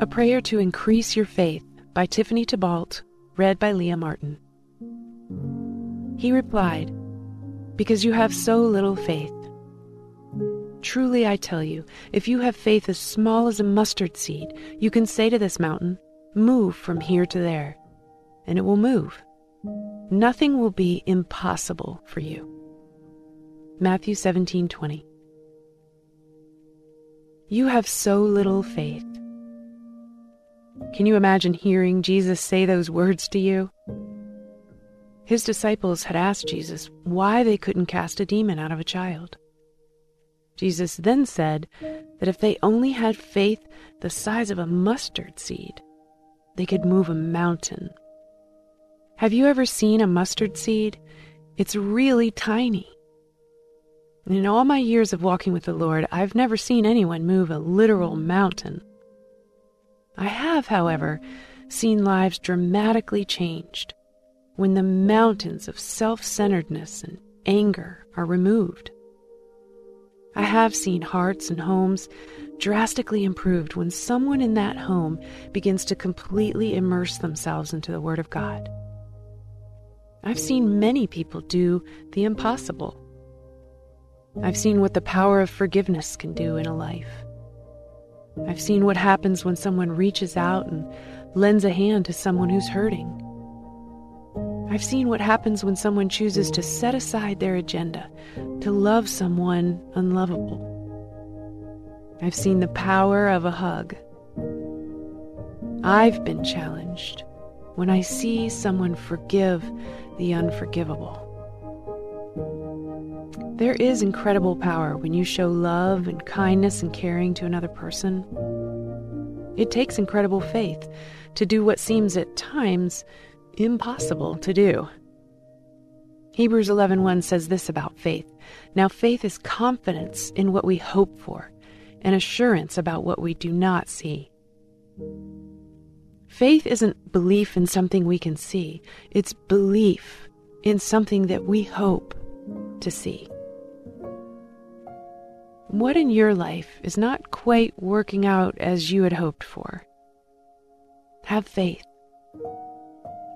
A Prayer to Increase Your Faith by Tiffany Tybalt, read by Leah Martin. He replied, Because you have so little faith. Truly I tell you, if you have faith as small as a mustard seed, you can say to this mountain, Move from here to there, and it will move. Nothing will be impossible for you. Matthew 17:20 You have so little faith. Can you imagine hearing Jesus say those words to you? His disciples had asked Jesus why they couldn't cast a demon out of a child. Jesus then said that if they only had faith the size of a mustard seed, they could move a mountain. Have you ever seen a mustard seed? It's really tiny. In all my years of walking with the Lord, I've never seen anyone move a literal mountain. I have, however, seen lives dramatically changed when the mountains of self centeredness and anger are removed. I have seen hearts and homes drastically improved when someone in that home begins to completely immerse themselves into the Word of God. I've seen many people do the impossible. I've seen what the power of forgiveness can do in a life. I've seen what happens when someone reaches out and lends a hand to someone who's hurting. I've seen what happens when someone chooses to set aside their agenda to love someone unlovable. I've seen the power of a hug. I've been challenged when I see someone forgive the unforgivable. There is incredible power when you show love and kindness and caring to another person. It takes incredible faith to do what seems at times impossible to do. Hebrews 11:1 says this about faith. Now faith is confidence in what we hope for and assurance about what we do not see. Faith isn't belief in something we can see. It's belief in something that we hope to see. What in your life is not quite working out as you had hoped for? Have faith.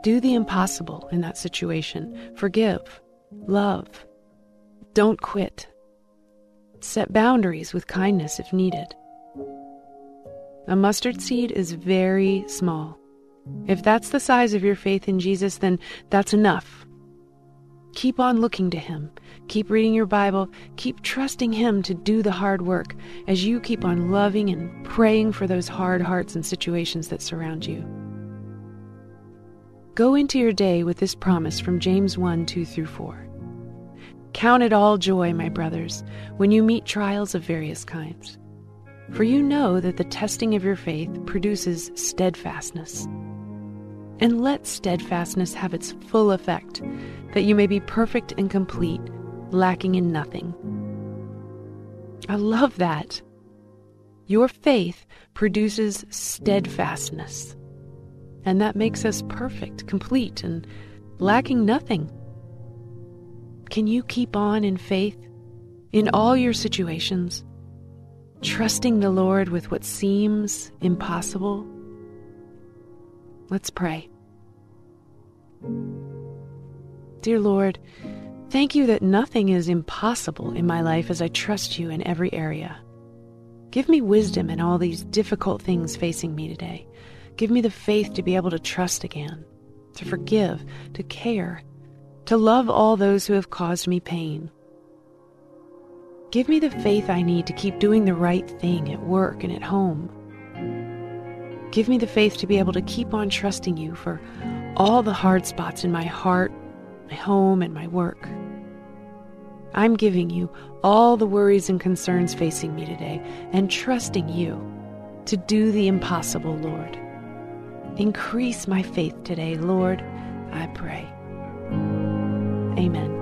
Do the impossible in that situation. Forgive. Love. Don't quit. Set boundaries with kindness if needed. A mustard seed is very small. If that's the size of your faith in Jesus, then that's enough. Keep on looking to Him. Keep reading your Bible. Keep trusting Him to do the hard work as you keep on loving and praying for those hard hearts and situations that surround you. Go into your day with this promise from James 1 2 through 4. Count it all joy, my brothers, when you meet trials of various kinds. For you know that the testing of your faith produces steadfastness and let steadfastness have its full effect, that you may be perfect and complete, lacking in nothing. I love that. Your faith produces steadfastness, and that makes us perfect, complete, and lacking nothing. Can you keep on in faith in all your situations, trusting the Lord with what seems impossible? Let's pray. Dear Lord, thank you that nothing is impossible in my life as I trust you in every area. Give me wisdom in all these difficult things facing me today. Give me the faith to be able to trust again, to forgive, to care, to love all those who have caused me pain. Give me the faith I need to keep doing the right thing at work and at home. Give me the faith to be able to keep on trusting you for all the hard spots in my heart, my home, and my work. I'm giving you all the worries and concerns facing me today and trusting you to do the impossible, Lord. Increase my faith today, Lord, I pray. Amen.